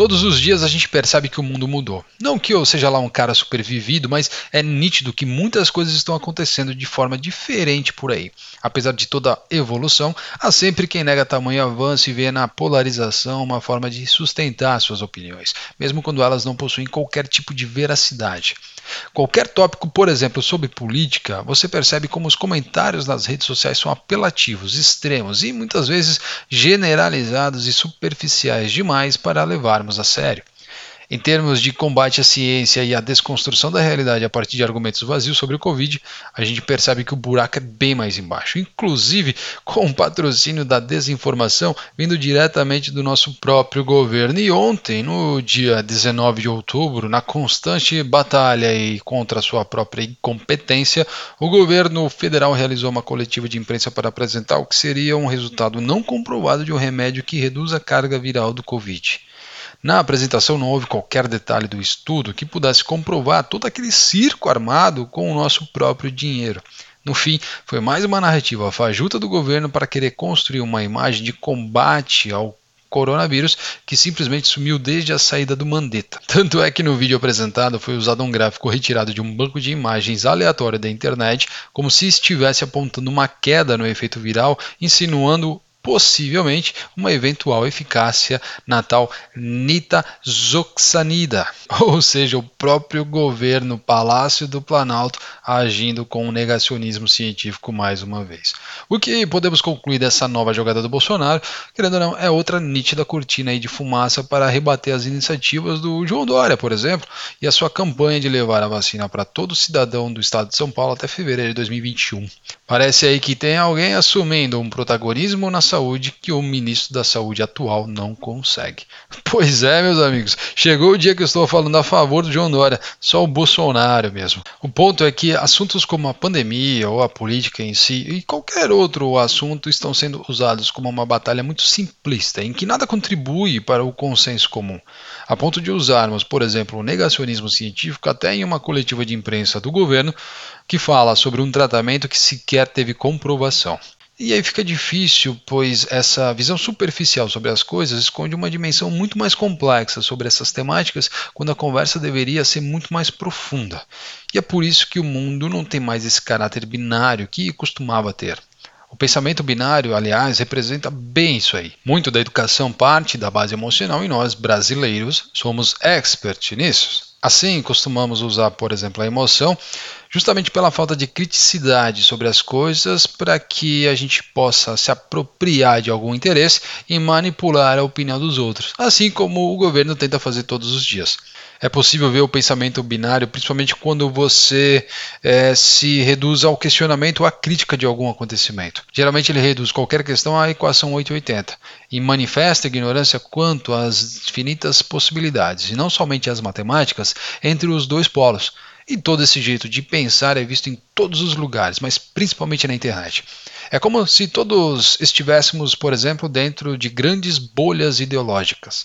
Todos os dias a gente percebe que o mundo mudou. Não que eu seja lá um cara supervivido, mas é nítido que muitas coisas estão acontecendo de forma diferente por aí. Apesar de toda evolução, há sempre quem nega tamanho avanço e vê na polarização uma forma de sustentar suas opiniões, mesmo quando elas não possuem qualquer tipo de veracidade. Qualquer tópico, por exemplo, sobre política, você percebe como os comentários nas redes sociais são apelativos, extremos e muitas vezes generalizados e superficiais demais para levarmos a sério. Em termos de combate à ciência e à desconstrução da realidade a partir de argumentos vazios sobre o Covid, a gente percebe que o buraco é bem mais embaixo, inclusive com o patrocínio da desinformação vindo diretamente do nosso próprio governo. E ontem, no dia 19 de outubro, na constante batalha e contra a sua própria incompetência, o governo federal realizou uma coletiva de imprensa para apresentar o que seria um resultado não comprovado de um remédio que reduz a carga viral do Covid. Na apresentação não houve qualquer detalhe do estudo que pudesse comprovar todo aquele circo armado com o nosso próprio dinheiro. No fim, foi mais uma narrativa fajuta do governo para querer construir uma imagem de combate ao coronavírus que simplesmente sumiu desde a saída do Mandetta. Tanto é que no vídeo apresentado foi usado um gráfico retirado de um banco de imagens aleatório da internet, como se estivesse apontando uma queda no efeito viral, insinuando possivelmente uma eventual eficácia na tal nitazoxanida, ou seja, o próprio governo Palácio do Planalto agindo com um negacionismo científico mais uma vez. O que podemos concluir dessa nova jogada do Bolsonaro, querendo ou não, é outra nítida cortina de fumaça para rebater as iniciativas do João Dória, por exemplo, e a sua campanha de levar a vacina para todo cidadão do estado de São Paulo até fevereiro de 2021. Parece aí que tem alguém assumindo um protagonismo na saúde que o ministro da Saúde atual não consegue. Pois é, meus amigos, chegou o dia que eu estou falando a favor do João Dória, só o Bolsonaro mesmo. O ponto é que assuntos como a pandemia ou a política em si e qualquer outro assunto estão sendo usados como uma batalha muito simplista, em que nada contribui para o consenso comum, a ponto de usarmos, por exemplo, o negacionismo científico até em uma coletiva de imprensa do governo que fala sobre um tratamento que sequer teve comprovação. E aí fica difícil, pois essa visão superficial sobre as coisas esconde uma dimensão muito mais complexa sobre essas temáticas, quando a conversa deveria ser muito mais profunda. E é por isso que o mundo não tem mais esse caráter binário que costumava ter. O pensamento binário, aliás, representa bem isso aí. Muito da educação parte da base emocional e nós, brasileiros, somos expert nisso. Assim, costumamos usar, por exemplo, a emoção justamente pela falta de criticidade sobre as coisas para que a gente possa se apropriar de algum interesse e manipular a opinião dos outros, assim como o governo tenta fazer todos os dias. É possível ver o pensamento binário, principalmente quando você é, se reduz ao questionamento ou à crítica de algum acontecimento. Geralmente ele reduz qualquer questão à equação 880 e manifesta ignorância quanto às infinitas possibilidades, e não somente as matemáticas, entre os dois polos. E todo esse jeito de pensar é visto em todos os lugares, mas principalmente na internet. É como se todos estivéssemos, por exemplo, dentro de grandes bolhas ideológicas.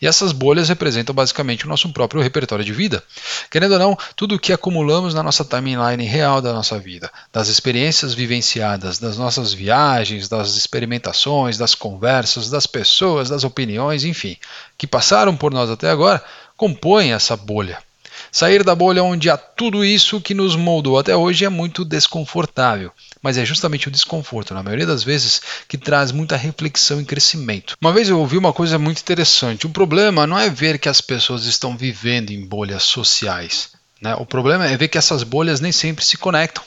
E essas bolhas representam basicamente o nosso próprio repertório de vida. Querendo ou não, tudo o que acumulamos na nossa timeline real da nossa vida, das experiências vivenciadas, das nossas viagens, das experimentações, das conversas, das pessoas, das opiniões, enfim, que passaram por nós até agora, compõem essa bolha. Sair da bolha onde há tudo isso que nos moldou até hoje é muito desconfortável, mas é justamente o desconforto, na maioria das vezes, que traz muita reflexão e crescimento. Uma vez eu ouvi uma coisa muito interessante: o problema não é ver que as pessoas estão vivendo em bolhas sociais. Né? O problema é ver que essas bolhas nem sempre se conectam.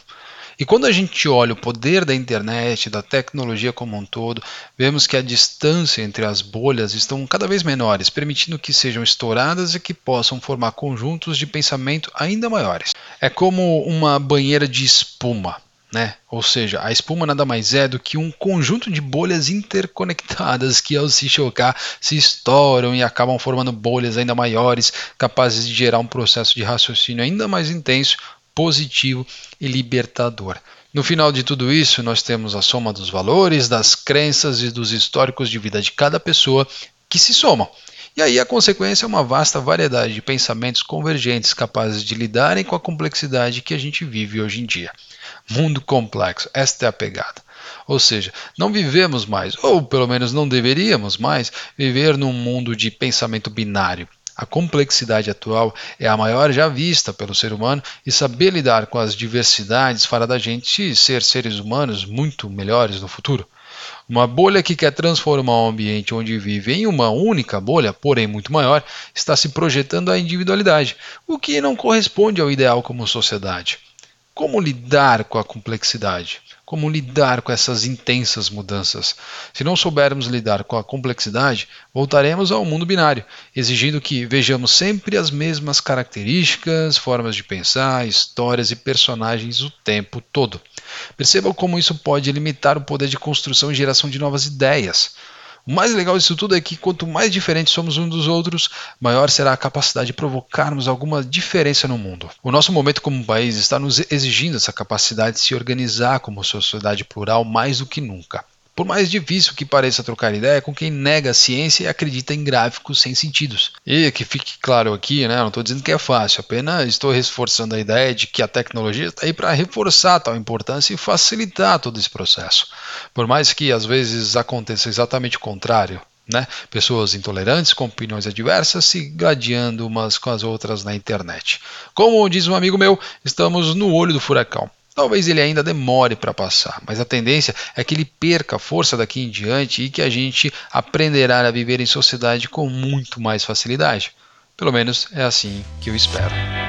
E quando a gente olha o poder da internet, da tecnologia como um todo, vemos que a distância entre as bolhas estão cada vez menores, permitindo que sejam estouradas e que possam formar conjuntos de pensamento ainda maiores. É como uma banheira de espuma. Né? Ou seja, a espuma nada mais é do que um conjunto de bolhas interconectadas que, ao se chocar, se estouram e acabam formando bolhas ainda maiores, capazes de gerar um processo de raciocínio ainda mais intenso, positivo e libertador. No final de tudo isso, nós temos a soma dos valores, das crenças e dos históricos de vida de cada pessoa que se somam. E aí a consequência é uma vasta variedade de pensamentos convergentes capazes de lidarem com a complexidade que a gente vive hoje em dia. Mundo complexo, esta é a pegada. Ou seja, não vivemos mais, ou pelo menos não deveríamos mais, viver num mundo de pensamento binário. A complexidade atual é a maior já vista pelo ser humano e saber lidar com as diversidades fará da gente ser seres humanos muito melhores no futuro. Uma bolha que quer transformar o ambiente onde vive em uma única bolha, porém muito maior, está se projetando a individualidade, o que não corresponde ao ideal como sociedade. Como lidar com a complexidade? Como lidar com essas intensas mudanças? Se não soubermos lidar com a complexidade, voltaremos ao mundo binário, exigindo que vejamos sempre as mesmas características, formas de pensar, histórias e personagens o tempo todo. Percebam como isso pode limitar o poder de construção e geração de novas ideias. O mais legal disso tudo é que quanto mais diferentes somos uns dos outros, maior será a capacidade de provocarmos alguma diferença no mundo. O nosso momento como país está nos exigindo essa capacidade de se organizar como sociedade plural mais do que nunca. Por mais difícil que pareça trocar ideia com quem nega a ciência e acredita em gráficos sem sentidos. E que fique claro aqui, né, não estou dizendo que é fácil, apenas estou reforçando a ideia de que a tecnologia está aí para reforçar tal importância e facilitar todo esse processo. Por mais que às vezes aconteça exatamente o contrário, né? Pessoas intolerantes com opiniões adversas se gladiando umas com as outras na internet. Como diz um amigo meu, estamos no olho do furacão. Talvez ele ainda demore para passar, mas a tendência é que ele perca força daqui em diante e que a gente aprenderá a viver em sociedade com muito mais facilidade. Pelo menos é assim que eu espero.